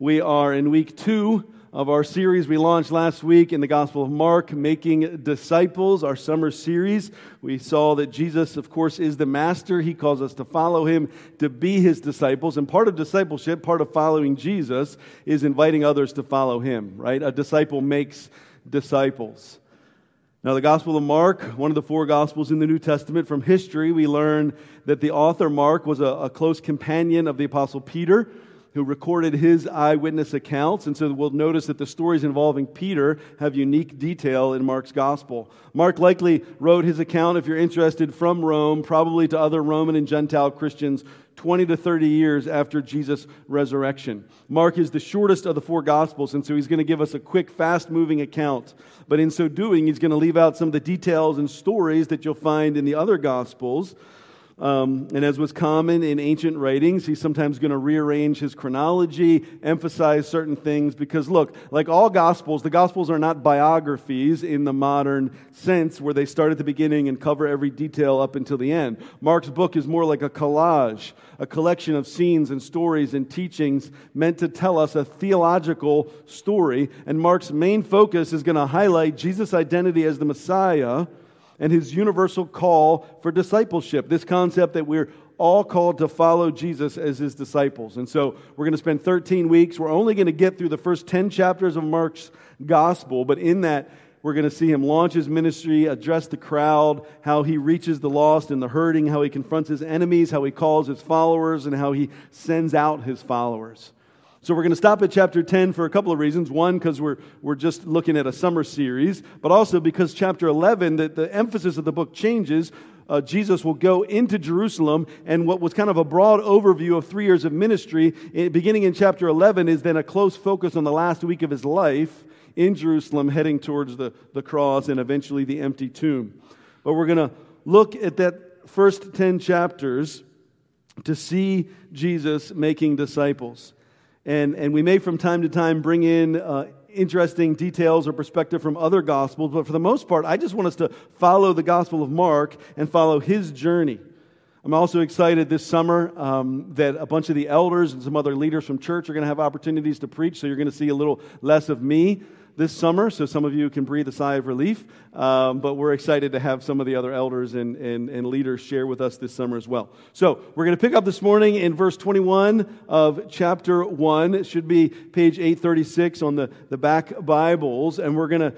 We are in week two of our series we launched last week in the Gospel of Mark, Making Disciples, our summer series. We saw that Jesus, of course, is the master. He calls us to follow him, to be his disciples. And part of discipleship, part of following Jesus, is inviting others to follow him, right? A disciple makes disciples. Now, the Gospel of Mark, one of the four Gospels in the New Testament, from history, we learn that the author Mark was a, a close companion of the Apostle Peter who recorded his eyewitness accounts. And so we'll notice that the stories involving Peter have unique detail in Mark's gospel. Mark likely wrote his account, if you're interested, from Rome, probably to other Roman and Gentile Christians 20 to 30 years after Jesus' resurrection. Mark is the shortest of the four Gospels, and so he's going to give us a quick, fast moving account. But in so doing, he's going to leave out some of the details and stories that you'll find in the other Gospels. Um, and as was common in ancient writings, he's sometimes going to rearrange his chronology, emphasize certain things, because look, like all Gospels, the Gospels are not biographies in the modern sense where they start at the beginning and cover every detail up until the end. Mark's book is more like a collage, a collection of scenes and stories and teachings meant to tell us a theological story. And Mark's main focus is going to highlight Jesus' identity as the Messiah and his universal call for discipleship. This concept that we're all called to follow Jesus as his disciples. And so we're going to spend 13 weeks. We're only going to get through the first 10 chapters of Mark's gospel, but in that, we're going to see him launch his ministry, address the crowd, how he reaches the lost and the hurting, how he confronts his enemies, how he calls his followers, and how he sends out his followers. So we're going to stop at chapter 10 for a couple of reasons. One, because we're, we're just looking at a summer series, but also because chapter 11, the, the emphasis of the book changes. Uh, Jesus will go into Jerusalem, and what was kind of a broad overview of three years of ministry, eh, beginning in chapter 11, is then a close focus on the last week of his life in Jerusalem, heading towards the, the cross and eventually the empty tomb. But we're going to look at that first 10 chapters to see Jesus making disciples. And, and we may from time to time bring in uh, interesting details or perspective from other gospels, but for the most part, I just want us to follow the Gospel of Mark and follow his journey. I'm also excited this summer um, that a bunch of the elders and some other leaders from church are going to have opportunities to preach, so you're going to see a little less of me this summer, so some of you can breathe a sigh of relief. Um, but we're excited to have some of the other elders and, and, and leaders share with us this summer as well. So we're going to pick up this morning in verse 21 of chapter 1. It should be page 836 on the, the back Bibles, and we're going to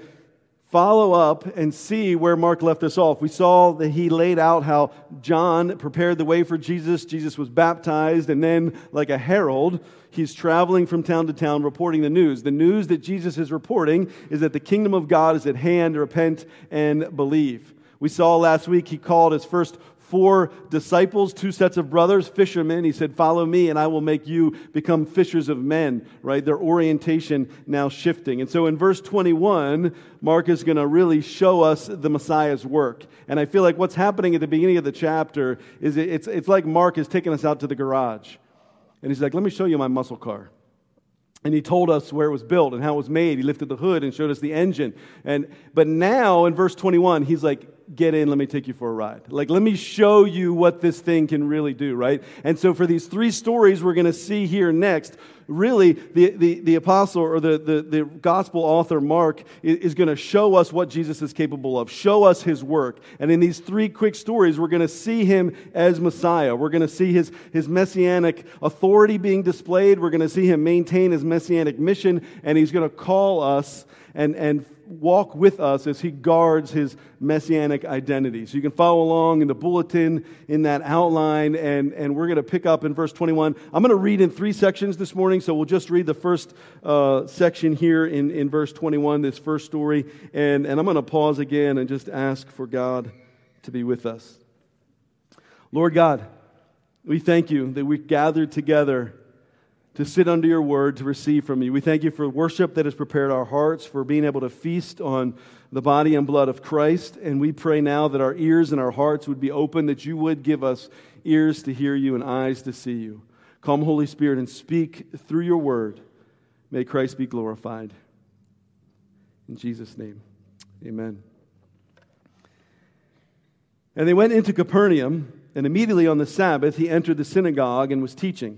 follow up and see where Mark left us off. We saw that he laid out how John prepared the way for Jesus. Jesus was baptized, and then, like a herald, he's traveling from town to town reporting the news. The news that Jesus is reporting is that the kingdom of God is at hand. Repent and believe. We saw last week he called his first four disciples, two sets of brothers, fishermen. He said, Follow me, and I will make you become fishers of men, right? Their orientation now shifting. And so in verse 21, Mark is going to really show us the Messiah's work. And I feel like what's happening at the beginning of the chapter is it's, it's like Mark is taking us out to the garage. And he's like, Let me show you my muscle car. And he told us where it was built and how it was made. He lifted the hood and showed us the engine. And, but now in verse 21, he's like, get in, let me take you for a ride. Like, let me show you what this thing can really do, right? And so, for these three stories we're going to see here next, really, the, the, the apostle or the, the, the gospel author, Mark, is, is going to show us what Jesus is capable of, show us his work. And in these three quick stories, we're going to see him as Messiah. We're going to see his, his messianic authority being displayed. We're going to see him maintain his messianic mission, and he's going to call us and, and walk with us as he guards his messianic identity. So you can follow along in the bulletin in that outline, and, and we're going to pick up in verse 21. I'm going to read in three sections this morning, so we'll just read the first uh, section here in, in verse 21, this first story, and, and I'm going to pause again and just ask for God to be with us. Lord God, we thank you that we gathered together to sit under your word, to receive from you. We thank you for worship that has prepared our hearts, for being able to feast on the body and blood of Christ. And we pray now that our ears and our hearts would be open, that you would give us ears to hear you and eyes to see you. Come, Holy Spirit, and speak through your word. May Christ be glorified. In Jesus' name, amen. And they went into Capernaum, and immediately on the Sabbath he entered the synagogue and was teaching.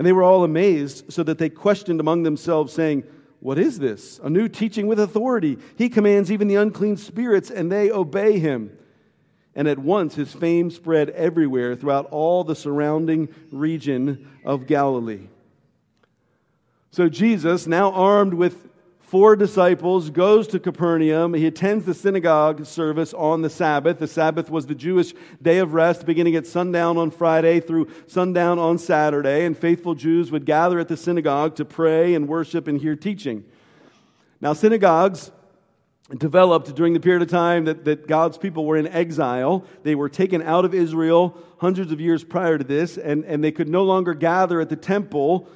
And they were all amazed, so that they questioned among themselves, saying, What is this? A new teaching with authority. He commands even the unclean spirits, and they obey him. And at once his fame spread everywhere throughout all the surrounding region of Galilee. So Jesus, now armed with four disciples, goes to Capernaum. He attends the synagogue service on the Sabbath. The Sabbath was the Jewish day of rest, beginning at sundown on Friday through sundown on Saturday. And faithful Jews would gather at the synagogue to pray and worship and hear teaching. Now, synagogues developed during the period of time that, that God's people were in exile. They were taken out of Israel hundreds of years prior to this, and, and they could no longer gather at the temple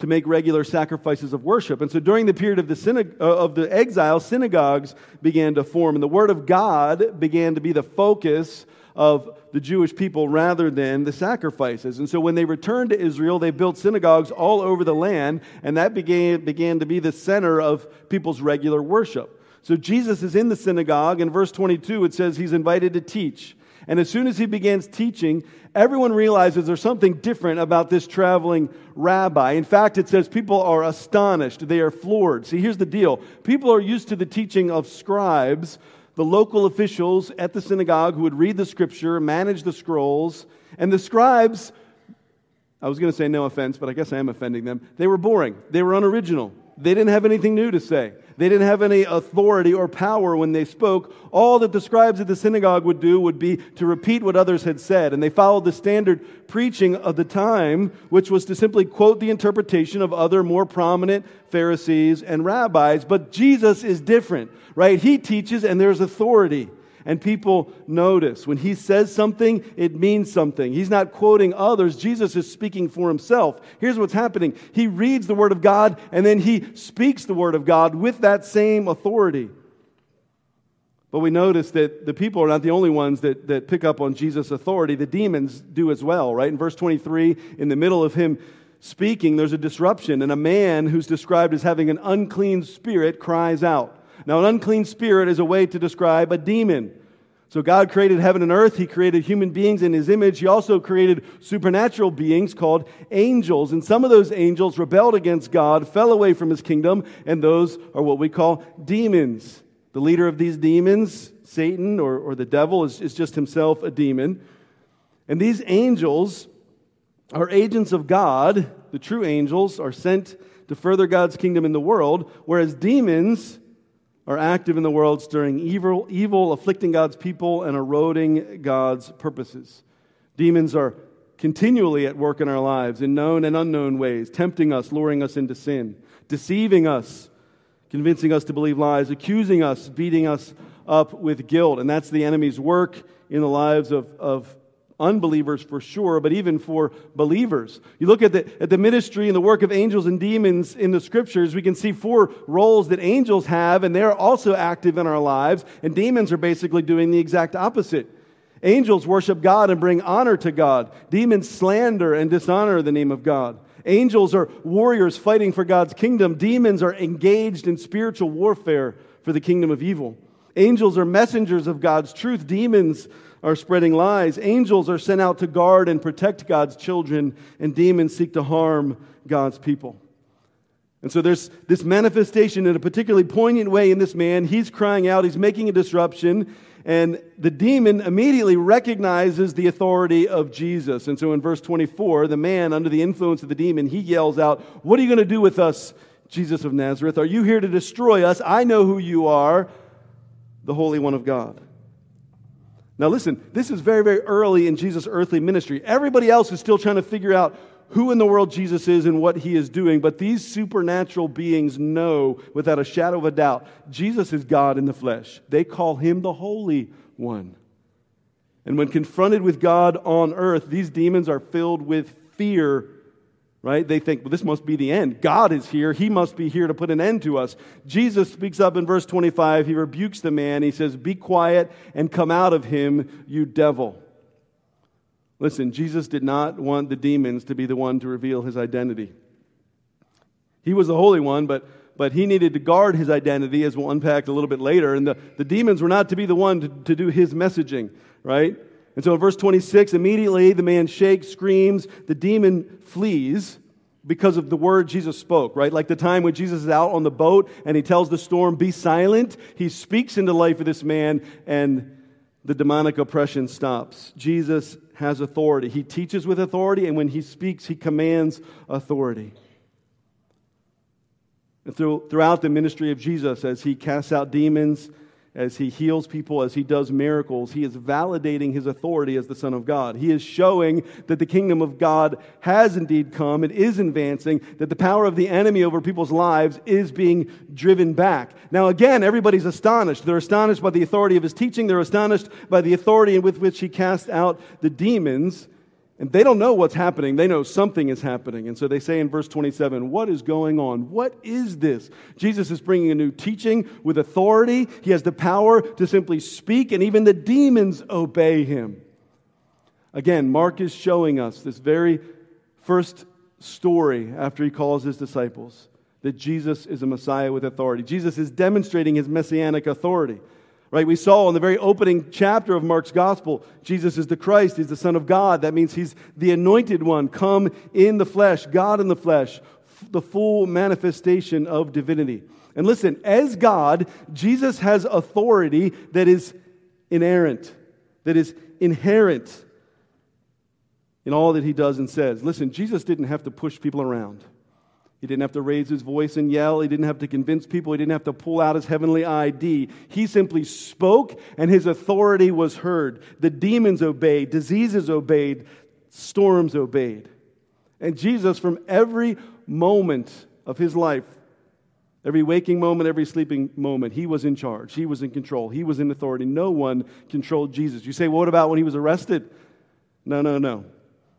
to make regular sacrifices of worship. And so during the period of the, uh, of the exile, synagogues began to form, and the Word of God began to be the focus of the Jewish people rather than the sacrifices. And so when they returned to Israel, they built synagogues all over the land, and that began, began to be the center of people's regular worship. So Jesus is in the synagogue. In verse 22, it says he's invited to teach. And as soon as he begins teaching, everyone realizes there's something different about this traveling rabbi. In fact, it says people are astonished, they are floored. See, here's the deal people are used to the teaching of scribes, the local officials at the synagogue who would read the scripture, manage the scrolls, and the scribes. I was going to say no offense, but I guess I am offending them. They were boring. They were unoriginal. They didn't have anything new to say. They didn't have any authority or power when they spoke. All that the scribes at the synagogue would do would be to repeat what others had said. And they followed the standard preaching of the time, which was to simply quote the interpretation of other more prominent Pharisees and rabbis. But Jesus is different, right? He teaches and there's authority and people notice. When he says something, it means something. He's not quoting others, Jesus is speaking for himself. Here's what's happening He reads the Word of God, and then he speaks the Word of God with that same authority. But we notice that the people are not the only ones that, that pick up on Jesus' authority. The demons do as well, right? In verse 23, in the middle of him speaking, there's a disruption, and a man who's described as having an unclean spirit cries out. Now, an unclean spirit is a way to describe a demon. So, God created heaven and earth. He created human beings in His image. He also created supernatural beings called angels. And some of those angels rebelled against God, fell away from His kingdom, and those are what we call demons. The leader of these demons, Satan or, or the devil, is, is just himself a demon. And these angels are agents of God. The true angels are sent to further God's kingdom in the world, whereas demons are active in the world, stirring evil, evil, afflicting God's people, and eroding God's purposes. Demons are continually at work in our lives in known and unknown ways, tempting us, luring us into sin, deceiving us, convincing us to believe lies, accusing us, beating us up with guilt. And that's the enemy's work in the lives of, of unbelievers for sure, but even for believers. You look at the, at the ministry and the work of angels and demons in the scriptures, we can see four roles that angels have, and they're also active in our lives, and demons are basically doing the exact opposite. Angels worship God and bring honor to God. Demons slander and dishonor the name of God. Angels are warriors fighting for God's kingdom. Demons are engaged in spiritual warfare for the kingdom of evil. Angels are messengers of God's truth. Demons are spreading lies. Angels are sent out to guard and protect God's children, and demons seek to harm God's people. And so there's this manifestation in a particularly poignant way in this man. He's crying out, he's making a disruption, and the demon immediately recognizes the authority of Jesus. And so in verse 24, the man, under the influence of the demon, he yells out, What are you going to do with us, Jesus of Nazareth? Are you here to destroy us? I know who you are, the Holy One of God. Now, listen, this is very, very early in Jesus' earthly ministry. Everybody else is still trying to figure out who in the world Jesus is and what he is doing, but these supernatural beings know without a shadow of a doubt Jesus is God in the flesh. They call him the Holy One. And when confronted with God on earth, these demons are filled with fear right? They think, well, this must be the end. God is here. He must be here to put an end to us. Jesus speaks up in verse 25. He rebukes the man. He says, Be quiet and come out of him, you devil. Listen, Jesus did not want the demons to be the one to reveal his identity. He was the Holy One, but, but he needed to guard his identity, as we'll unpack a little bit later. And the, the demons were not to be the one to, to do his messaging, right? And so in verse 26, immediately the man shakes, screams, the demon flees because of the word Jesus spoke, right? Like the time when Jesus is out on the boat and he tells the storm, Be silent. He speaks into life of this man, and the demonic oppression stops. Jesus has authority. He teaches with authority, and when he speaks, he commands authority. And through, throughout the ministry of Jesus, as he casts out demons, as he heals people, as he does miracles, he is validating his authority as the Son of God. He is showing that the kingdom of God has indeed come, it is advancing, that the power of the enemy over people's lives is being driven back. Now, again, everybody's astonished. They're astonished by the authority of his teaching, they're astonished by the authority with which he cast out the demons. And they don't know what's happening. They know something is happening. And so they say in verse 27, What is going on? What is this? Jesus is bringing a new teaching with authority. He has the power to simply speak, and even the demons obey him. Again, Mark is showing us this very first story after he calls his disciples that Jesus is a Messiah with authority. Jesus is demonstrating his messianic authority. Right? We saw in the very opening chapter of Mark's gospel, Jesus is the Christ, he's the Son of God. That means he's the anointed one, come in the flesh, God in the flesh, the full manifestation of divinity. And listen, as God, Jesus has authority that is inerrant, that is inherent in all that he does and says. Listen, Jesus didn't have to push people around. He didn't have to raise his voice and yell. He didn't have to convince people. He didn't have to pull out his heavenly ID. He simply spoke, and his authority was heard. The demons obeyed, diseases obeyed, storms obeyed. And Jesus, from every moment of his life, every waking moment, every sleeping moment, he was in charge. He was in control. He was in authority. No one controlled Jesus. You say, well, what about when he was arrested? No, no, no.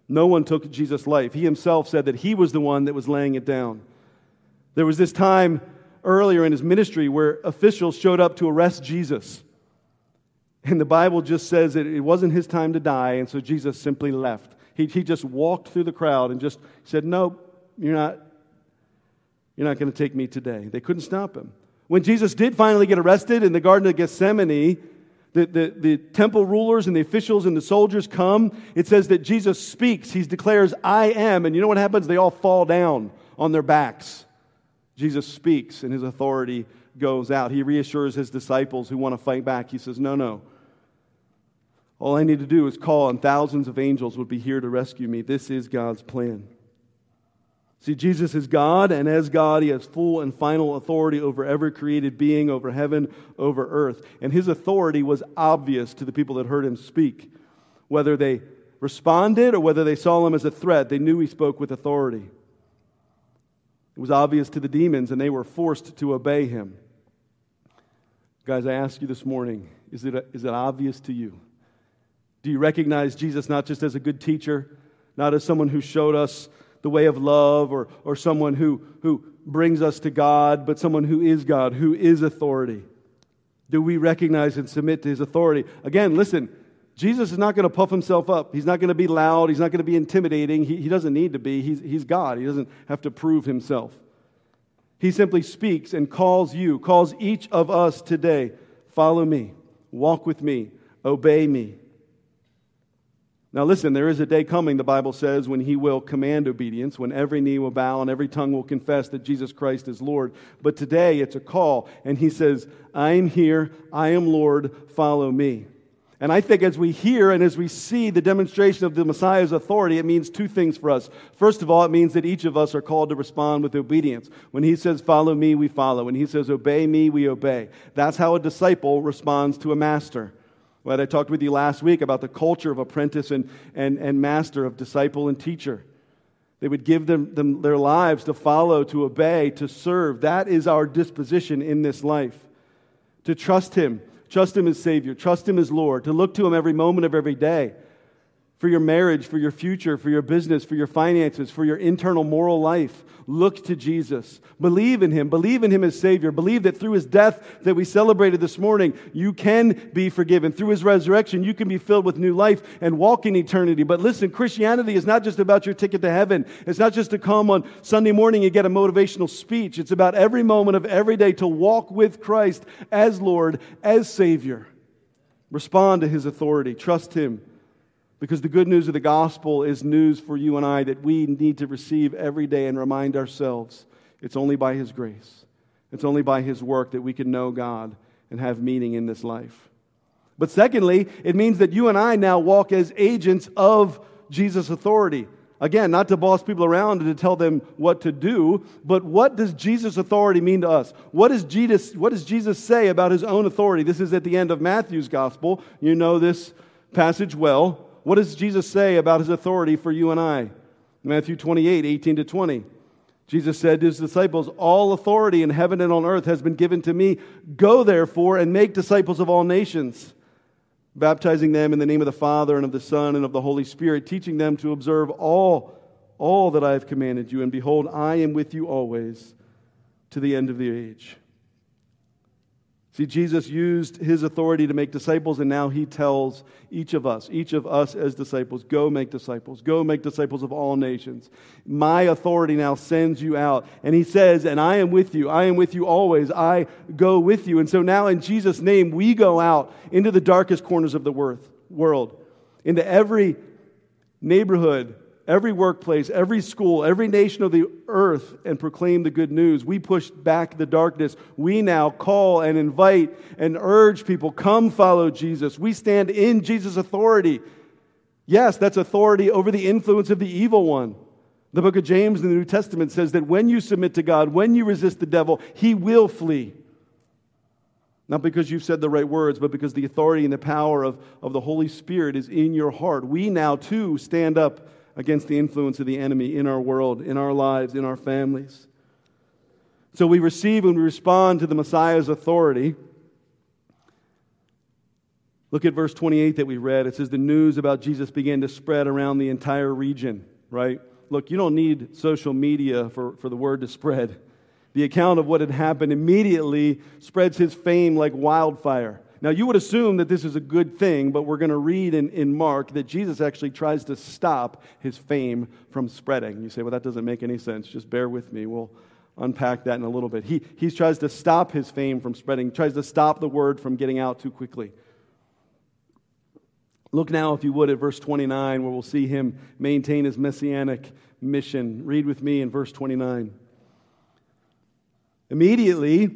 No one took Jesus' life. He himself said that he was the one that was laying it down. There was this time earlier in his ministry where officials showed up to arrest Jesus. And the Bible just says that it wasn't his time to die, and so Jesus simply left. He, he just walked through the crowd and just said, No, you're not, you're not going to take me today. They couldn't stop him. When Jesus did finally get arrested in the Garden of Gethsemane, the, the, the temple rulers and the officials and the soldiers come. It says that Jesus speaks. He declares, I am. And you know what happens? They all fall down on their backs. Jesus speaks, and his authority goes out. He reassures his disciples who want to fight back. He says, No, no. All I need to do is call, and thousands of angels would be here to rescue me. This is God's plan. See, Jesus is God, and as God, he has full and final authority over every created being, over heaven, over earth. And his authority was obvious to the people that heard him speak. Whether they responded or whether they saw him as a threat, they knew he spoke with authority. It was obvious to the demons, and they were forced to obey him. Guys, I ask you this morning is it, is it obvious to you? Do you recognize Jesus not just as a good teacher, not as someone who showed us the way of love or, or someone who, who brings us to God, but someone who is God, who is authority? Do we recognize and submit to his authority? Again, listen, Jesus is not going to puff himself up. He's not going to be loud. He's not going to be intimidating. He, he doesn't need to be. He's, he's God. He doesn't have to prove himself. He simply speaks and calls you, calls each of us today follow me, walk with me, obey me. Now, listen, there is a day coming, the Bible says, when he will command obedience, when every knee will bow and every tongue will confess that Jesus Christ is Lord. But today it's a call, and he says, I am here, I am Lord, follow me. And I think as we hear and as we see the demonstration of the Messiah's authority, it means two things for us. First of all, it means that each of us are called to respond with obedience. When he says, Follow me, we follow. When he says, Obey me, we obey. That's how a disciple responds to a master. Well, I talked with you last week about the culture of apprentice and, and, and master, of disciple and teacher. They would give them, them their lives to follow, to obey, to serve. That is our disposition in this life. To trust Him, trust Him as Savior, trust Him as Lord, to look to Him every moment of every day. For your marriage, for your future, for your business, for your finances, for your internal moral life. Look to Jesus. Believe in him. Believe in him as Savior. Believe that through his death that we celebrated this morning, you can be forgiven. Through his resurrection, you can be filled with new life and walk in eternity. But listen, Christianity is not just about your ticket to heaven. It's not just to come on Sunday morning and get a motivational speech. It's about every moment of every day to walk with Christ as Lord, as Savior. Respond to his authority. Trust him. Because the good news of the gospel is news for you and I that we need to receive every day and remind ourselves it's only by His grace, it's only by His work that we can know God and have meaning in this life. But secondly, it means that you and I now walk as agents of Jesus' authority. Again, not to boss people around and to tell them what to do, but what does Jesus' authority mean to us? What does Jesus, what does Jesus say about his own authority? This is at the end of Matthew's gospel. You know this passage well. What does Jesus say about his authority for you and I? Matthew 28, 18 to 20. Jesus said to his disciples, All authority in heaven and on earth has been given to me. Go therefore and make disciples of all nations, baptizing them in the name of the Father and of the Son and of the Holy Spirit, teaching them to observe all, all that I have commanded you. And behold, I am with you always to the end of the age. See, Jesus used his authority to make disciples, and now he tells each of us, each of us as disciples, go make disciples. Go make disciples of all nations. My authority now sends you out. And he says, and I am with you. I am with you always. I go with you. And so now, in Jesus' name, we go out into the darkest corners of the world, into every neighborhood, every workplace, every school, every nation of the earth and proclaim the good news. We push back the darkness. We now call and invite and urge people, come follow Jesus. We stand in Jesus' authority. Yes, that's authority over the influence of the evil one. The book of James in the New Testament says that when you submit to God, when you resist the devil, he will flee. Not because you've said the right words, but because the authority and the power of, of the Holy Spirit is in your heart. We now too stand up against the influence of the enemy in our world, in our lives, in our families. So we receive and we respond to the Messiah's authority. Look at verse 28 that we read. It says, The news about Jesus began to spread around the entire region, right? Look, you don't need social media for, for the word to spread. The account of what had happened immediately spreads his fame like wildfire. Now, you would assume that this is a good thing, but we're going to read in, in Mark that Jesus actually tries to stop his fame from spreading. You say, well, that doesn't make any sense. Just bear with me. We'll unpack that in a little bit. He, he tries to stop his fame from spreading, tries to stop the word from getting out too quickly. Look now, if you would, at verse 29, where we'll see him maintain his messianic mission. Read with me in verse 29. Immediately,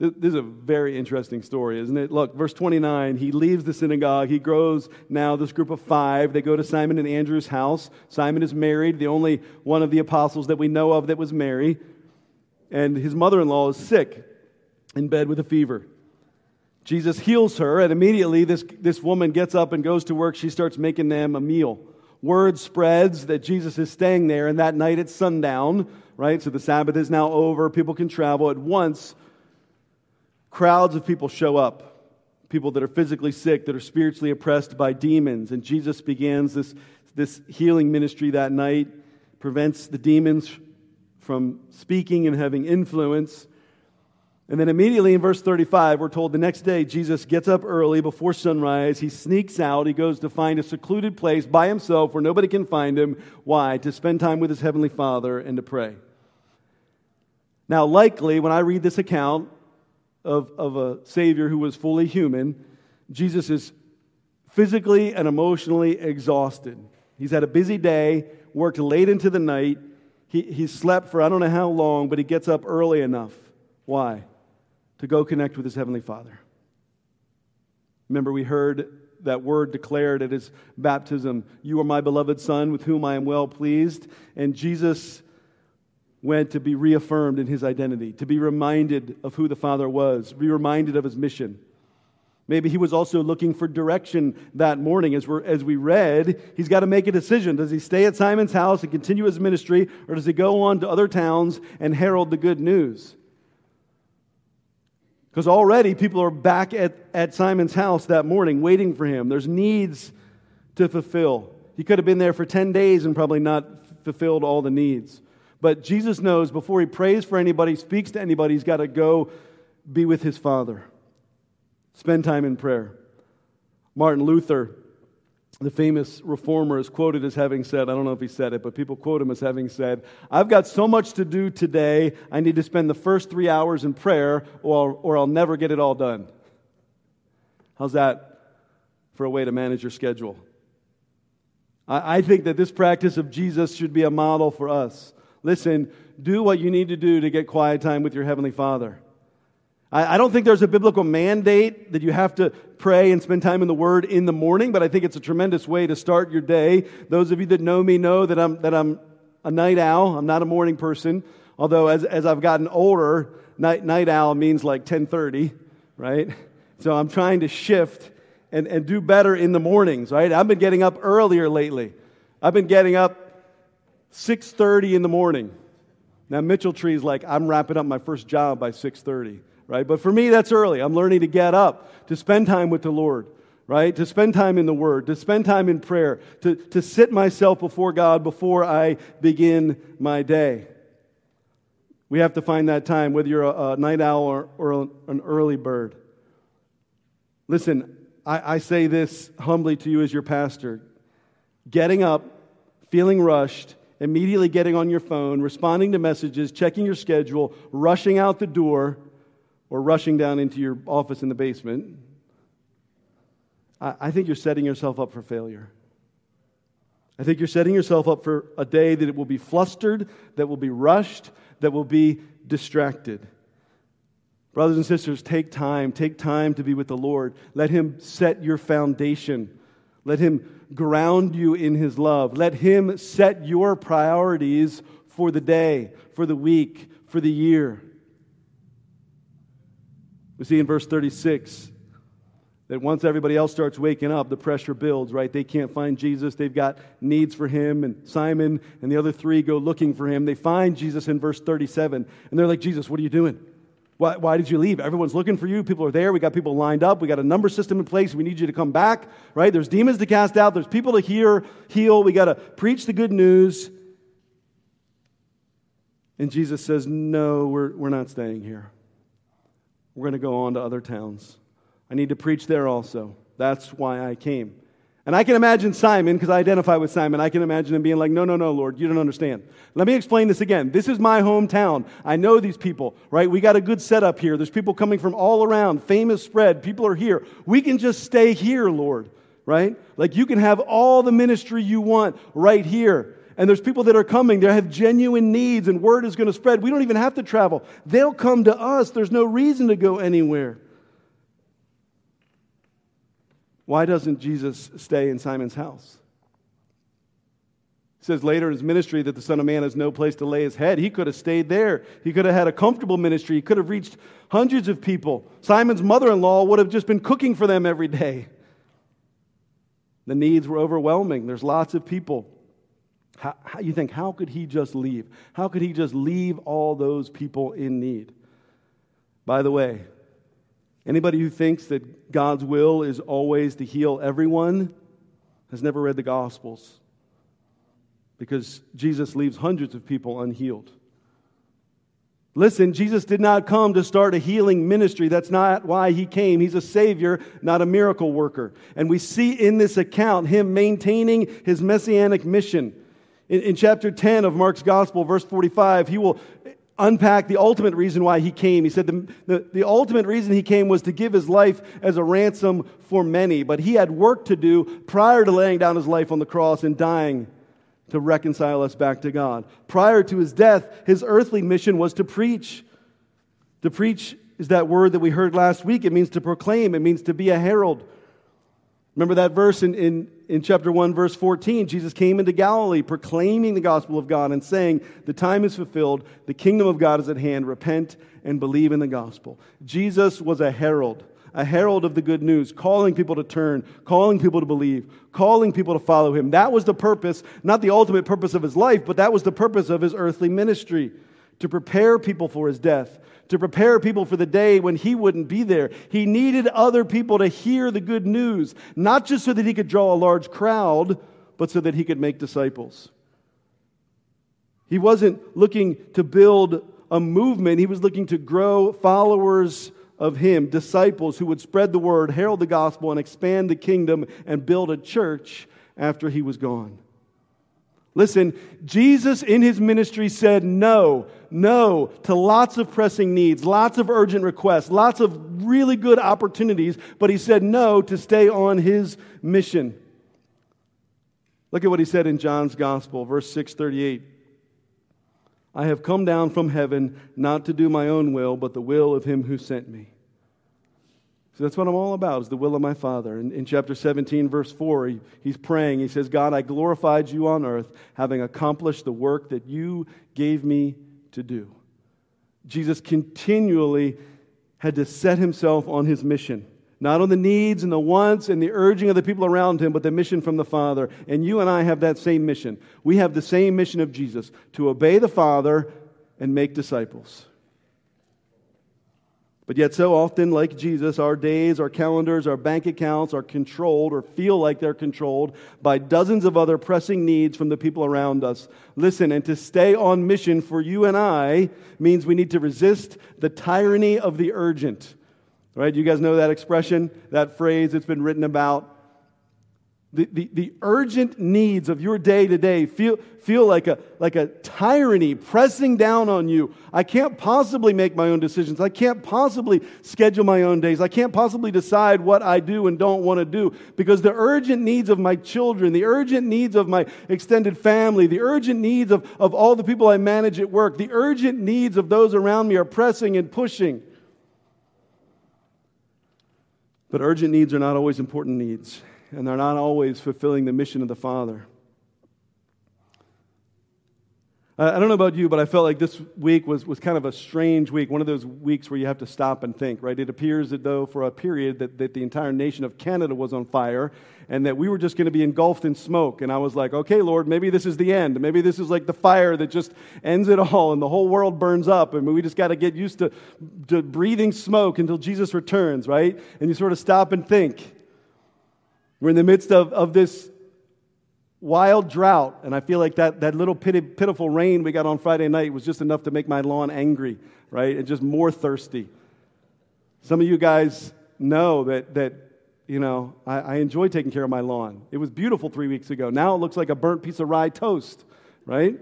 This is a very interesting story, isn't it? Look, verse 29, he leaves the synagogue. He grows now this group of five. They go to Simon and Andrew's house. Simon is married, the only one of the apostles that we know of that was married. And his mother in law is sick, in bed with a fever. Jesus heals her, and immediately this, this woman gets up and goes to work. She starts making them a meal. Word spreads that Jesus is staying there, and that night at sundown, right? So the Sabbath is now over. People can travel at once crowds of people show up people that are physically sick, that are spiritually oppressed by demons. And Jesus begins this, this healing ministry that night, prevents the demons from speaking and having influence. And then immediately in verse 35, we're told the next day Jesus gets up early before sunrise. He sneaks out. He goes to find a secluded place by himself where nobody can find him. Why? To spend time with his heavenly Father and to pray. Now, likely, when I read this account of, of a Savior who was fully human, Jesus is physically and emotionally exhausted. He's had a busy day, worked late into the night. He, he slept for I don't know how long, but he gets up early enough. Why? to go connect with his heavenly Father. Remember, we heard that word declared at his baptism You are my beloved Son, with whom I am well pleased. And Jesus went to be reaffirmed in his identity, to be reminded of who the Father was, be reminded of his mission. Maybe he was also looking for direction that morning. As, we're, as we read, he's got to make a decision. Does he stay at Simon's house and continue his ministry, or does he go on to other towns and herald the good news? Because already people are back at, at Simon's house that morning waiting for him. There's needs to fulfill. He could have been there for 10 days and probably not fulfilled all the needs. But Jesus knows before he prays for anybody, speaks to anybody, he's got to go be with his Father. Spend time in prayer. Martin Luther the famous reformer is quoted as having said, I don't know if he said it, but people quote him as having said, I've got so much to do today, I need to spend the first three hours in prayer, or, or I'll never get it all done. How's that for a way to manage your schedule? I, I think that this practice of Jesus should be a model for us. Listen, do what you need to do to get quiet time with your Heavenly Father. I, don't think there's a biblical mandate that you have to pray and spend time in the Word in the morning, but I think it's a tremendous way to start your day. Those of you that know me know that I'm, that I'm a night owl. I'm not a morning person. Although as, as I've gotten older, night, night owl means like 1030, right? So I'm trying to shift and, and do better in the mornings, right? I've been getting up earlier lately. I've been getting up 6.30 in the morning. Now Mitchell Tree's like, I'm wrapping up my first job by 6.30 right? But for me, that's early. I'm learning to get up, to spend time with the Lord, right? To spend time in the Word, to spend time in prayer, to, to sit myself before God before I begin my day. We have to find that time, whether you're a, a night owl or, or, an early bird. Listen, I, I say this humbly to you as your pastor. Getting up, feeling rushed, immediately getting on your phone, responding to messages, checking your schedule, rushing out the door, or rushing down into your office in the basement, I, I think you're setting yourself up for failure. I think you're setting yourself up for a day that it will be flustered, that will be rushed, that will be distracted. Brothers and sisters, take time. Take time to be with the Lord. Let Him set your foundation. Let Him ground you in His love. Let Him set your priorities for the day, for the week, for the year. We see in verse 36 that once everybody else starts waking up, the pressure builds, right? They can't find Jesus. They've got needs for him. And Simon and the other three go looking for him. They find Jesus in verse 37. And they're like, Jesus, what are you doing? Why, why, did you leave? Everyone's looking for you. People are there. We got people lined up. We got a number system in place. We need you to come back, right? There's demons to cast out. There's people to hear, heal. We got to preach the good news. And Jesus says, No, we're, we're not staying here. We're going to go on to other towns. I need to preach there also. That's why I came. And I can imagine Simon, because I identify with Simon, I can imagine him being like, No, no, no, Lord, you don't understand. Let me explain this again. This is my hometown. I know these people, right? We got a good setup here. There's people coming from all around, famous spread. People are here. We can just stay here, Lord, right? Like you can have all the ministry you want right here and there's people that are coming They have genuine needs and word is going to spread. We don't even have to travel. They'll come to us. There's no reason to go anywhere. Why doesn't Jesus stay in Simon's house? He says later in his ministry that the Son of Man has no place to lay his head. He could have stayed there. He could have had a comfortable ministry. He could have reached hundreds of people. Simon's mother in law would have just been cooking for them every day. The needs were overwhelming. There's lots of people. How, how, you think, how could he just leave? How could he just leave all those people in need? By the way, anybody who thinks that God's will is always to heal everyone has never read the Gospels because Jesus leaves hundreds of people unhealed. Listen, Jesus did not come to start a healing ministry. That's not why he came. He's a savior, not a miracle worker. And we see in this account him maintaining his messianic mission. In, in, chapter 10 of Mark's gospel, verse 45, he will unpack the ultimate reason why he came. He said the, the, the ultimate reason he came was to give his life as a ransom for many. But he had work to do prior to laying down his life on the cross and dying to reconcile us back to God. Prior to his death, his earthly mission was to preach. To preach is that word that we heard last week. It means to proclaim, it means to be a herald. Remember that verse in, in, in chapter 1, verse 14? Jesus came into Galilee proclaiming the gospel of God and saying, The time is fulfilled, the kingdom of God is at hand, repent and believe in the gospel. Jesus was a herald a herald of the good news, calling people to turn, calling people to believe, calling people to follow him. That was the purpose, not the ultimate purpose of his life, but that was the purpose of his earthly ministry to prepare people for his death, to prepare people for the day when he wouldn't be there. He needed other people to hear the good news, not just so that he could draw a large crowd, but so that he could make disciples. He wasn't looking to build a movement, he was looking to grow followers of him, disciples who would spread the word, herald the gospel, and expand the kingdom and build a church after he was gone. Listen, Jesus in his ministry said no, no to lots of pressing needs, lots of urgent requests, lots of really good opportunities, but he said no to stay on his mission. Look at what he said in John's Gospel, verse 638. I have come down from heaven not to do my own will, but the will of him who sent me. So that's what I'm all about, is the will of my Father. In, in chapter 17, verse 4, he, he's praying. He says, God, I glorified you on earth, having accomplished the work that you gave me to do. Jesus continually had to set himself on his mission not on the needs and the wants and the urging of the people around him, but the mission from the Father. And you and I have that same mission. We have the same mission of Jesus to obey the Father and make disciples. But yet, so often, like Jesus, our days, our calendars, our bank accounts are controlled or feel like they're controlled by dozens of other pressing needs from the people around us. Listen, and to stay on mission for you and I means we need to resist the tyranny of the urgent. Right? You guys know that expression, that phrase? It's been written about. The, the, the urgent needs of your day to day feel, feel like, a, like a tyranny pressing down on you. I can't possibly make my own decisions. I can't possibly schedule my own days. I can't possibly decide what I do and don't want to do because the urgent needs of my children, the urgent needs of my extended family, the urgent needs of, of all the people I manage at work, the urgent needs of those around me are pressing and pushing. But urgent needs are not always important needs, and they're not always fulfilling the mission of the Father. I don't know about you, but I felt like this week was, was kind of a strange week, one of those weeks where you have to stop and think, right? It appears that, though, for a period, that, that the entire nation of Canada was on fire and that we were just going to be engulfed in smoke. And I was like, okay, Lord, maybe this is the end. Maybe this is like the fire that just ends it all and the whole world burns up. And we just got to get used to, to breathing smoke until Jesus returns, right? And you sort of stop and think. We're in the midst of, of this wild drought. And I feel like that, that little pitiful rain we got on Friday night was just enough to make my lawn angry, right? And just more thirsty. Some of you guys know that, that you know, I, I enjoy taking care of my lawn. It was beautiful three weeks ago. Now it looks like a burnt piece of rye toast, right?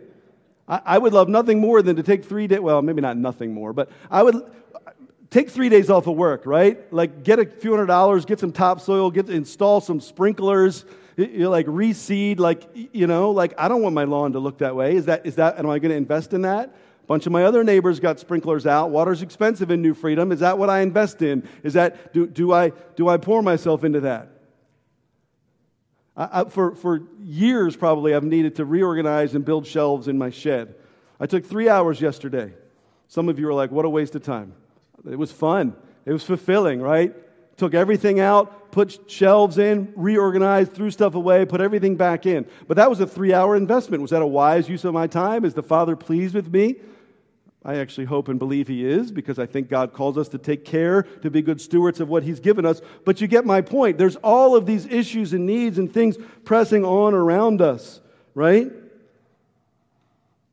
I, I would love nothing more than to take three days, well, maybe not nothing more, but I would take three days off of work, right? Like get a few hundred dollars, get some topsoil, get install some sprinklers, you know, like reseed, like, you know, like I don't want my lawn to look that way. Is that, is that, am I going to invest in that? A bunch of my other neighbors got sprinklers out. Water's expensive in New Freedom. Is that what I invest in? Is that, do, do, I, do I pour myself into that? I, I, for, for years, probably, I've needed to reorganize and build shelves in my shed. I took three hours yesterday. Some of you are like, what a waste of time. It was fun. It was fulfilling, right? Took everything out, put shelves in, reorganized, threw stuff away, put everything back in. But that was a three hour investment. Was that a wise use of my time? Is the Father pleased with me? I actually hope and believe He is because I think God calls us to take care, to be good stewards of what He's given us. But you get my point. There's all of these issues and needs and things pressing on around us, right?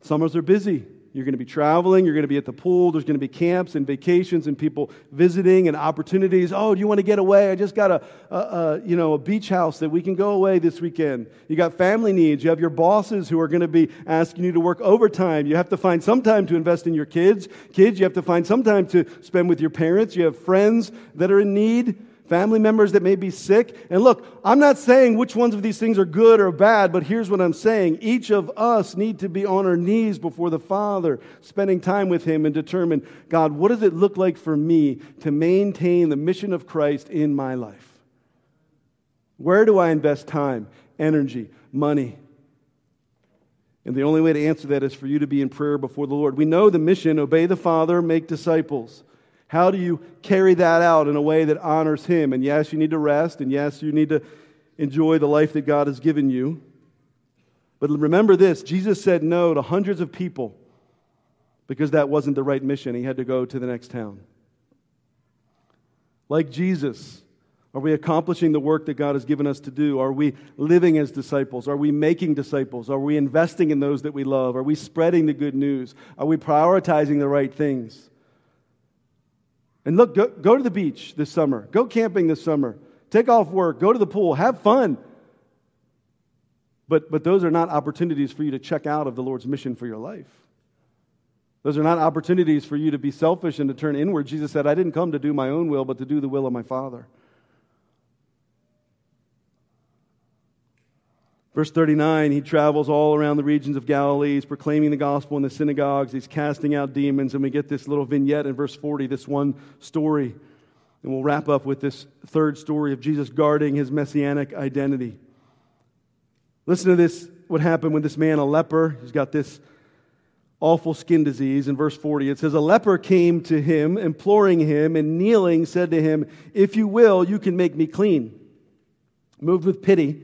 Summers are busy. You're going to be traveling, you're going to be at the pool, there's going to be camps and vacations and people visiting and opportunities. Oh, do you want to get away? I just got a, a, a, you know, a beach house that we can go away this weekend. You got family needs. You have your bosses who are going to be asking you to work overtime. You have to find some time to invest in your kids. Kids, you have to find some time to spend with your parents. You have friends that are in need family members that may be sick. And look, I'm not saying which ones of these things are good or bad, but here's what I'm saying. Each of us need to be on our knees before the Father, spending time with Him and determine, God, what does it look like for me to maintain the mission of Christ in my life? Where do I invest time, energy, money? And the only way to answer that is for you to be in prayer before the Lord. We know the mission obey the Father, make disciples. How do you carry that out in a way that honors Him? And yes, you need to rest, and yes, you need to enjoy the life that God has given you. But remember this Jesus said no to hundreds of people because that wasn't the right mission. He had to go to the next town. Like Jesus, are we accomplishing the work that God has given us to do? Are we living as disciples? Are we making disciples? Are we investing in those that we love? Are we spreading the good news? Are we prioritizing the right things? And look, go, go to the beach this summer. Go camping this summer. Take off work. Go to the pool. Have fun. But, but those are not opportunities for you to check out of the Lord's mission for your life. Those are not opportunities for you to be selfish and to turn inward. Jesus said, I didn't come to do my own will, but to do the will of my Father. Verse 39, he travels all around the regions of Galilee. He's proclaiming the gospel in the synagogues. He's casting out demons. And we get this little vignette in verse 40, this one story. And we'll wrap up with this third story of Jesus guarding his messianic identity. Listen to this what happened with this man, a leper. He's got this awful skin disease. In verse 40, it says, A leper came to him, imploring him, and kneeling said to him, If you will, you can make me clean. Moved with pity,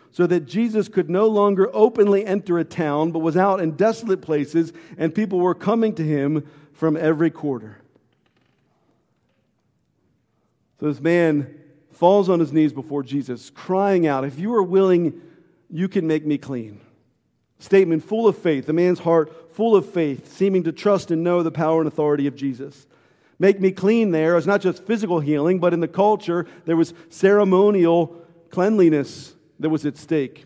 so that Jesus could no longer openly enter a town, but was out in desolate places, and people were coming to him from every quarter. So this man falls on his knees before Jesus, crying out, If you are willing, you can make me clean. Statement full of faith, the man's heart full of faith, seeming to trust and know the power and authority of Jesus. Make me clean there. is not just physical healing, but in the culture, there was ceremonial cleanliness that was at stake.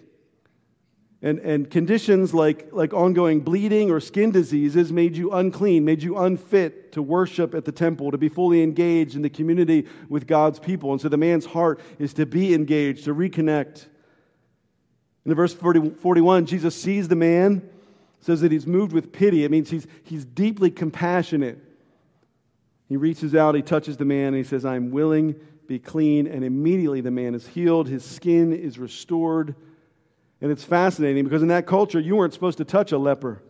And, and conditions like, like ongoing bleeding or skin diseases made you unclean, made you unfit to worship at the temple, to be fully engaged in the community with God's people. And so the man's heart is to be engaged, to reconnect. In verse 40, 41, Jesus sees the man, says that he's moved with pity. It means he's, he's deeply compassionate. He reaches out, he touches the man, and he says, I'm willing be clean. And immediately the man is healed, his skin is restored. And it's fascinating because in that culture, you weren't supposed to touch a leper.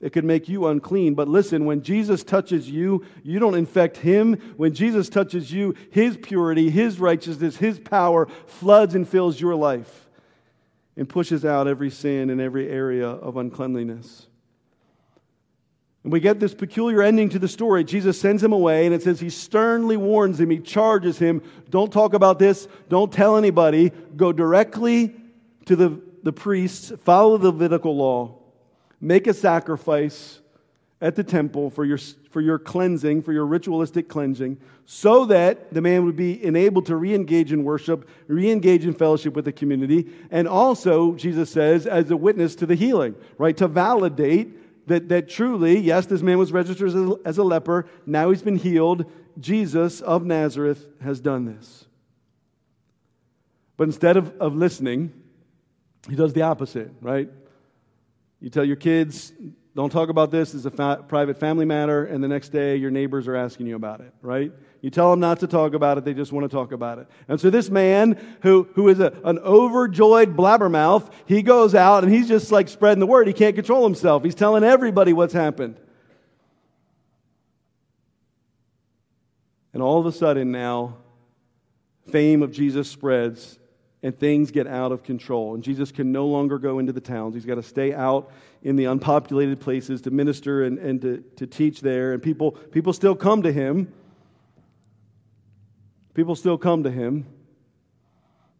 It could make you unclean. But listen, when Jesus touches you, you don't infect him. When Jesus touches you, his purity, his righteousness, his power floods and fills your life and pushes out every sin and every area of uncleanliness. And we get this peculiar ending to the story. Jesus sends him away, and it says he sternly warns him, he charges him don't talk about this, don't tell anybody, go directly to the, the priests, follow the Levitical law, make a sacrifice at the temple for your, for your cleansing, for your ritualistic cleansing, so that the man would be enabled to re engage in worship, re engage in fellowship with the community, and also, Jesus says, as a witness to the healing, right? To validate that, that truly, yes, this man was registered as a, as a leper. Now he's been healed. Jesus of Nazareth has done this. But instead of, of listening, he does the opposite, right? You tell your kids, don't talk about this, it's a fa- private family matter, and the next day your neighbors are asking you about it, right? You tell them not to talk about it, they just want to talk about it. And so this man, who, who is a, an overjoyed blabbermouth, he goes out and he's just like spreading the word. He can't control himself. He's telling everybody what's happened. And all of a sudden now, fame of Jesus spreads and things get out of control. And Jesus can no longer go into the towns. He's got to stay out in the unpopulated places to minister and, and to, to teach there. And people, people still come to him. People still come to him.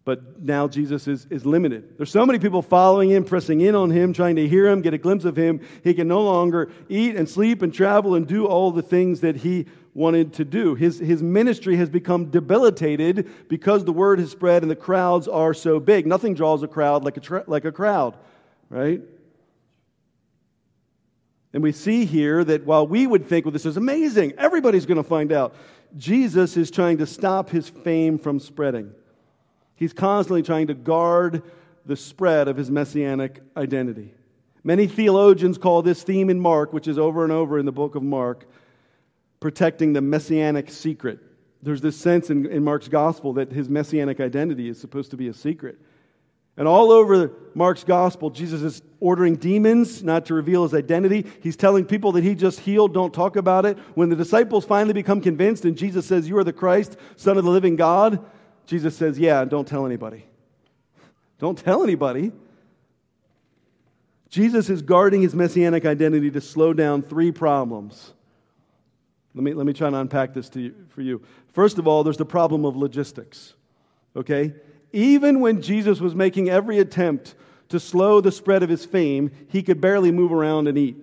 But now Jesus is, is limited. There's so many people following him, pressing in on him, trying to hear him, get a glimpse of him. He can no longer eat and sleep and travel and do all the things that he wanted to do. His, his ministry has become debilitated because the word has spread and the crowds are so big. Nothing draws a crowd like a, tra- like a crowd, right? And we see here that while we would think, well, this is amazing, everybody's going to find out, Jesus is trying to stop his fame from spreading. He's constantly trying to guard the spread of his messianic identity. Many theologians call this theme in Mark, which is over and over in the book of Mark, protecting the messianic secret. There's this sense in, in Mark's gospel that his messianic identity is supposed to be a secret. And all over Mark's gospel, Jesus is ordering demons not to reveal his identity. He's telling people that he just healed, don't talk about it. When the disciples finally become convinced and Jesus says, You are the Christ, Son of the living God, Jesus says, Yeah, don't tell anybody. Don't tell anybody. Jesus is guarding his messianic identity to slow down three problems. Let me, let me try to unpack this you, for you. First of all, there's the problem of logistics. Okay? Even when Jesus was making every attempt to slow the spread of his fame, he could barely move around and eat.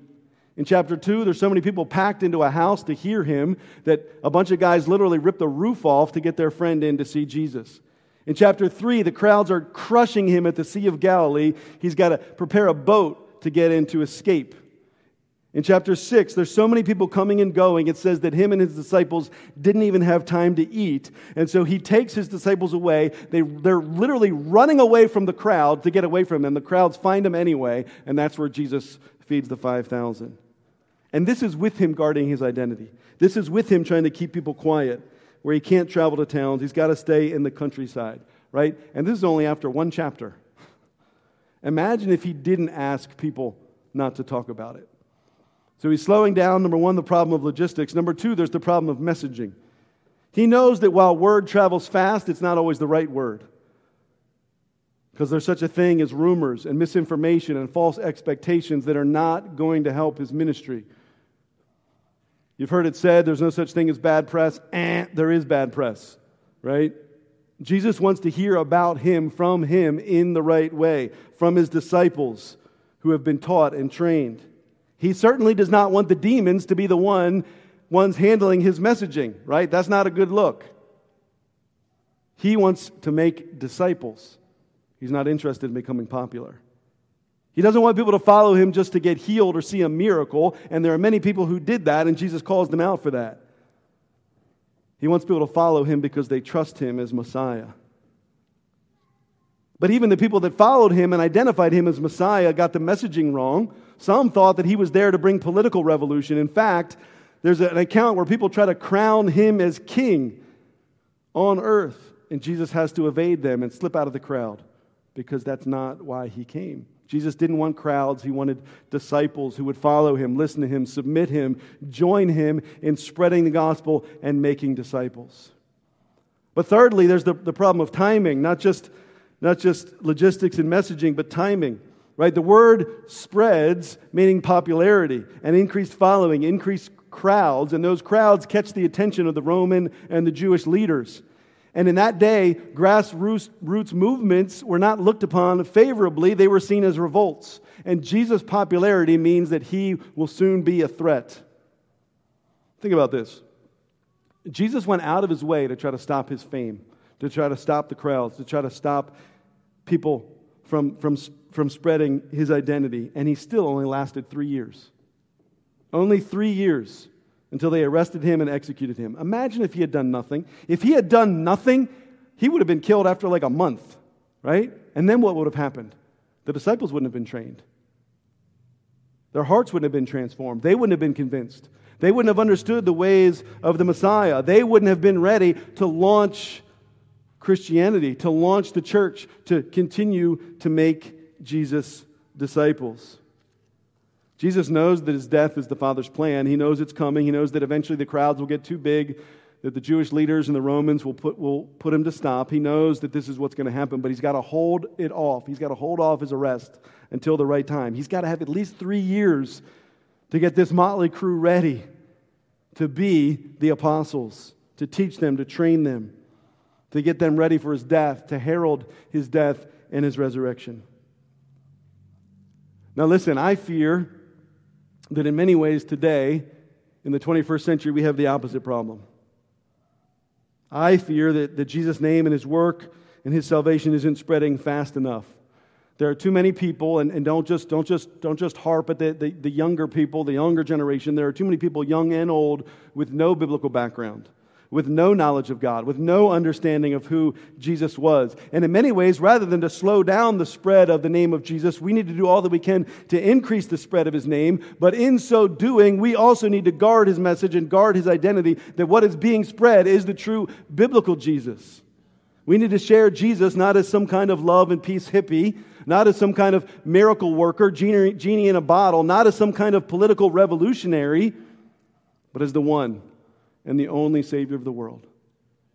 In chapter 2, there's so many people packed into a house to hear him that a bunch of guys literally ripped the roof off to get their friend in to see Jesus. In chapter 3, the crowds are crushing him at the Sea of Galilee. He's got to prepare a boat to get in to escape. In chapter 6, there's so many people coming and going, it says that him and his disciples didn't even have time to eat. And so he takes his disciples away. They, they're literally running away from the crowd to get away from them. The crowds find him anyway, and that's where Jesus feeds the 5,000. And this is with him guarding his identity. This is with him trying to keep people quiet, where he can't travel to towns. He's got to stay in the countryside, right? And this is only after one chapter. Imagine if he didn't ask people not to talk about it. So he's slowing down. Number one, the problem of logistics. Number two, there's the problem of messaging. He knows that while word travels fast, it's not always the right word. Because there's such a thing as rumors and misinformation and false expectations that are not going to help his ministry. You've heard it said there's no such thing as bad press. Eh, there is bad press, right? Jesus wants to hear about him from him in the right way, from his disciples who have been taught and trained. He certainly does not want the demons to be the one ones handling his messaging, right? That's not a good look. He wants to make disciples. He's not interested in becoming popular. He doesn't want people to follow him just to get healed or see a miracle, and there are many people who did that, and Jesus calls them out for that. He wants people to follow him because they trust him as Messiah. But even the people that followed him and identified him as Messiah got the messaging wrong. Some thought that he was there to bring political revolution. In fact, there's an account where people try to crown him as king on earth, and Jesus has to evade them and slip out of the crowd because that's not why he came. Jesus didn't want crowds. He wanted disciples who would follow him, listen to him, submit him, join him in spreading the gospel and making disciples. But thirdly, there's the, the problem of timing, not just, not just logistics and messaging, but timing. Right? The word spreads, meaning popularity and increased following, increased crowds, and those crowds catch the attention of the Roman and the Jewish leaders. And in that day, grassroots movements were not looked upon favorably, they were seen as revolts. And Jesus' popularity means that he will soon be a threat. Think about this Jesus went out of his way to try to stop his fame, to try to stop the crowds, to try to stop people from, from, from spreading his identity, and he still only lasted three years. Only three years until they arrested him and executed him. Imagine if he had done nothing. If he had done nothing, he would have been killed after like a month, right? And then what would have happened? The disciples wouldn't have been trained. Their hearts wouldn't have been transformed. They wouldn't have been convinced. They wouldn't have understood the ways of the Messiah. They wouldn't have been ready to launch Christianity, to launch the church, to continue to make Jesus disciples. Jesus knows that his death is the Father's plan. He knows it's coming. He knows that eventually the crowds will get too big that the Jewish leaders and the Romans will put, will put him to stop. He knows that this is what's going to happen, but he's got to hold it off. He's got to hold off his arrest until the right time. He's got to have at least three years to get this motley crew ready to be the apostles, to teach them, to train them, to get them ready for his death, to herald his death and his resurrection. Now, listen, I fear that in many ways today, in the 21st century, we have the opposite problem. I fear that, that Jesus' name and his work and his salvation isn't spreading fast enough. There are too many people, and, and don't, just, don't, just, don't just harp at the, the, the younger people, the younger generation. There are too many people, young and old, with no biblical background with no knowledge of God, with no understanding of who Jesus was. And in many ways, rather than to slow down the spread of the name of Jesus, we need to do all that we can to increase the spread of his name. But in so doing, we also need to guard his message and guard his identity that what is being spread is the true biblical Jesus. We need to share Jesus not as some kind of love and peace hippie, not as some kind of miracle worker, genie, in a bottle, not as some kind of political revolutionary, but as the one and the only Savior of the world.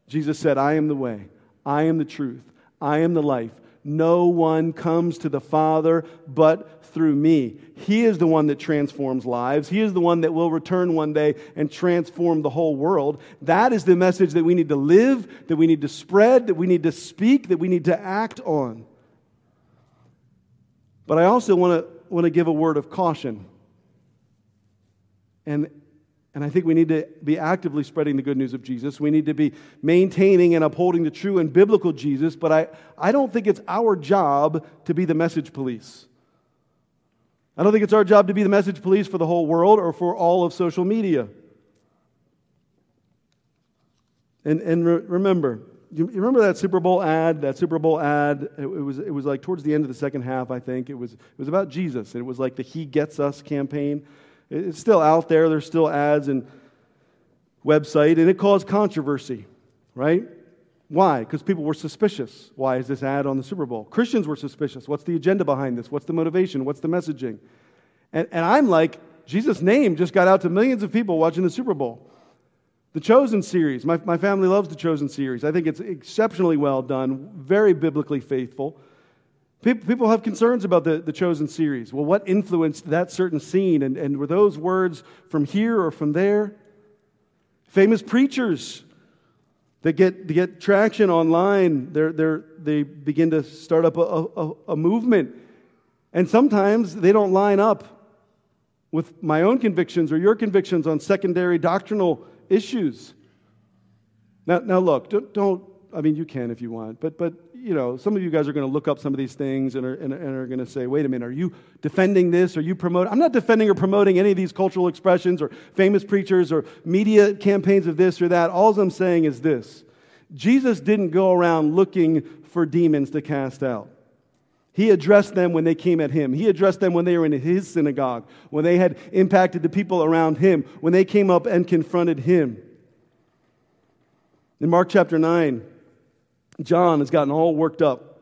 Jesus said, I am the way, I am the truth, I am the life. No one comes to the Father but through me. He is the one that transforms lives. He is the one that will return one day and transform the whole world. That is the message that we need to live, that we need to spread, that we need to speak, that we need to act on. But I also want to, want to give a word of caution. And and I think we need to be actively spreading the good news of Jesus. We need to be maintaining and upholding the true and biblical Jesus, but I, I don't think it's our job to be the message police. I don't think it's our job to be the message police for the whole world or for all of social media. And, and re- remember, you remember that Super Bowl ad? That Super Bowl ad, it, it, was, it was like towards the end of the second half, I think. It was, it was about Jesus. And it was like the He Gets Us campaign. It's still out there. There's still ads and website, and it caused controversy, right? Why? Because people were suspicious. Why is this ad on the Super Bowl? Christians were suspicious. What's the agenda behind this? What's the motivation? What's the messaging? And, and I'm like, Jesus' name just got out to millions of people watching the Super Bowl. The Chosen series, my, my family loves the Chosen series. I think it's exceptionally well done, very biblically faithful. People have concerns about the, the chosen series. Well, what influenced that certain scene? And, and were those words from here or from there? Famous preachers that get, get traction online, they're, they're, they begin to start up a, a, a movement. And sometimes they don't line up with my own convictions or your convictions on secondary doctrinal issues. Now, now look, don't, don't I mean, you can if you want, but, but you know, some of you guys are going to look up some of these things and are, and, and are going to say, wait a minute, are you defending this? Are you promoting? I'm not defending or promoting any of these cultural expressions or famous preachers or media campaigns of this or that. All I'm saying is this Jesus didn't go around looking for demons to cast out. He addressed them when they came at him. He addressed them when they were in his synagogue, when they had impacted the people around him, when they came up and confronted him. In Mark chapter 9, John has gotten all worked up,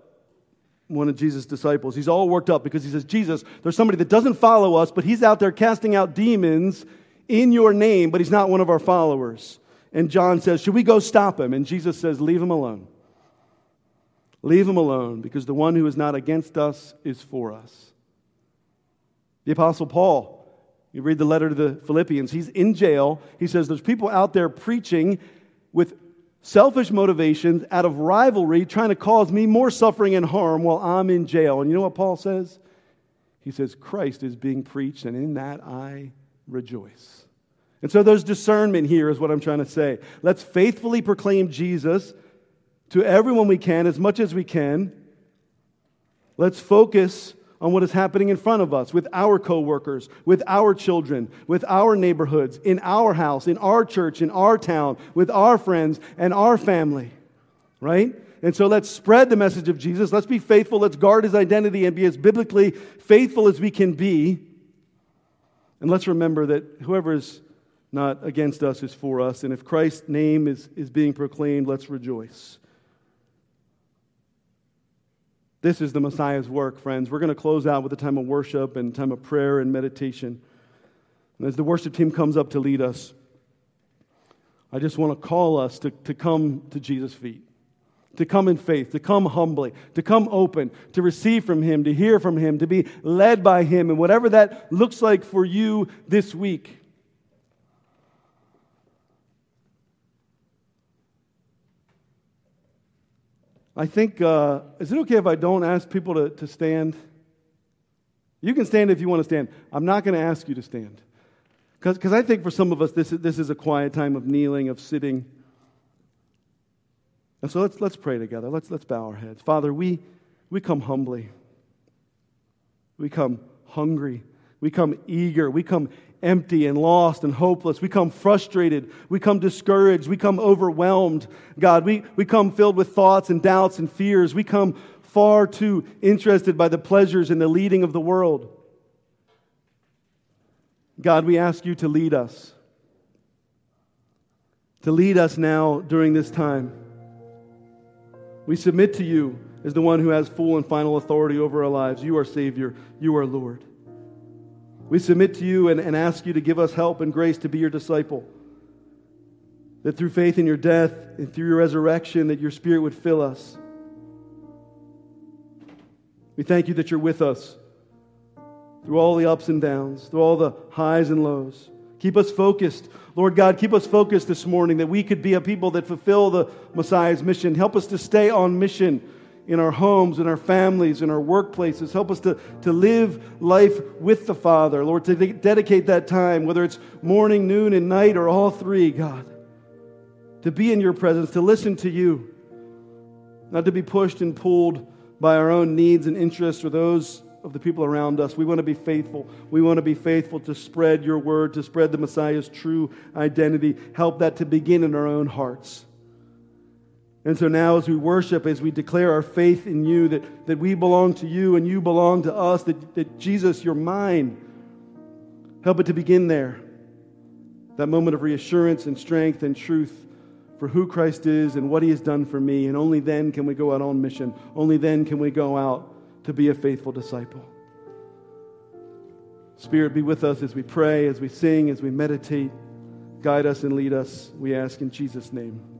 one of Jesus' disciples. He's all worked up because he says, Jesus, there's somebody that doesn't follow us, but he's out there casting out demons in your name, but he's not one of our followers. And John says, Should we go stop him? And Jesus says, Leave him alone. Leave him alone because the one who is not against us is for us. The Apostle Paul, you read the letter to the Philippians, he's in jail. He says, There's people out there preaching with selfish motivations out of rivalry trying to cause me more suffering and harm while I'm in jail. And you know what Paul says? He says, Christ is being preached, and in that I rejoice. And so there's discernment here, is what I'm trying to say. Let's faithfully proclaim Jesus to everyone we can, as much as we can. Let's focus on what is happening in front of us with our coworkers, with our children, with our neighborhoods, in our house, in our church, in our town, with our friends and our family. Right? And so let's spread the message of Jesus. Let's be faithful. Let's guard his identity and be as biblically faithful as we can be. And let's remember that whoever is not against us is for us. And if Christ's name is, is being proclaimed, let's rejoice. This is the Messiah's work, friends. We're going to close out with a time of worship and time of prayer and meditation. And as the worship team comes up to lead us, I just want to call us to, to come to Jesus' feet, to come in faith, to come humbly, to come open, to receive from Him, to hear from Him, to be led by Him, and whatever that looks like for you this week. I think, uh, is it okay if I don't ask people to, to stand? You can stand if you want to stand. I'm not going to ask you to stand. Because I think for some of us, this is, this is a quiet time of kneeling, of sitting. And so let's, let's pray together. Let's, let's bow our heads. Father, we, we come humbly. We come hungry. We come eager. We come empty and lost and hopeless. We come frustrated. We come discouraged. We come overwhelmed. God, we, we come filled with thoughts and doubts and fears. We come far too interested by the pleasures and the leading of the world. God, we ask you to lead us. To lead us now during this time. We submit to you as the one who has full and final authority over our lives. You are Savior, you are Lord. We submit to you and, and ask you to give us help and grace to be your disciple. That through faith in your death and through your resurrection, that your spirit would fill us. We thank you that you're with us through all the ups and downs, through all the highs and lows. Keep us focused. Lord God, keep us focused this morning that we could be a people that fulfill the Messiah's mission. Help us to stay on mission in our homes, in our families, in our workplaces. Help us to, to live life with the Father. Lord, to de- dedicate that time, whether it's morning, noon, and night, or all three, God. To be in your presence, to listen to you, not to be pushed and pulled by our own needs and interests or those of the people around us. We want to be faithful. We want to be faithful to spread your word, to spread the Messiah's true identity. Help that to begin in our own hearts. And so now, as we worship, as we declare our faith in you, that, that we belong to you and you belong to us, that, that Jesus, you're mine, help it to begin there. That moment of reassurance and strength and truth for who Christ is and what he has done for me. And only then can we go out on mission. Only then can we go out to be a faithful disciple. Spirit, be with us as we pray, as we sing, as we meditate. Guide us and lead us, we ask in Jesus' name.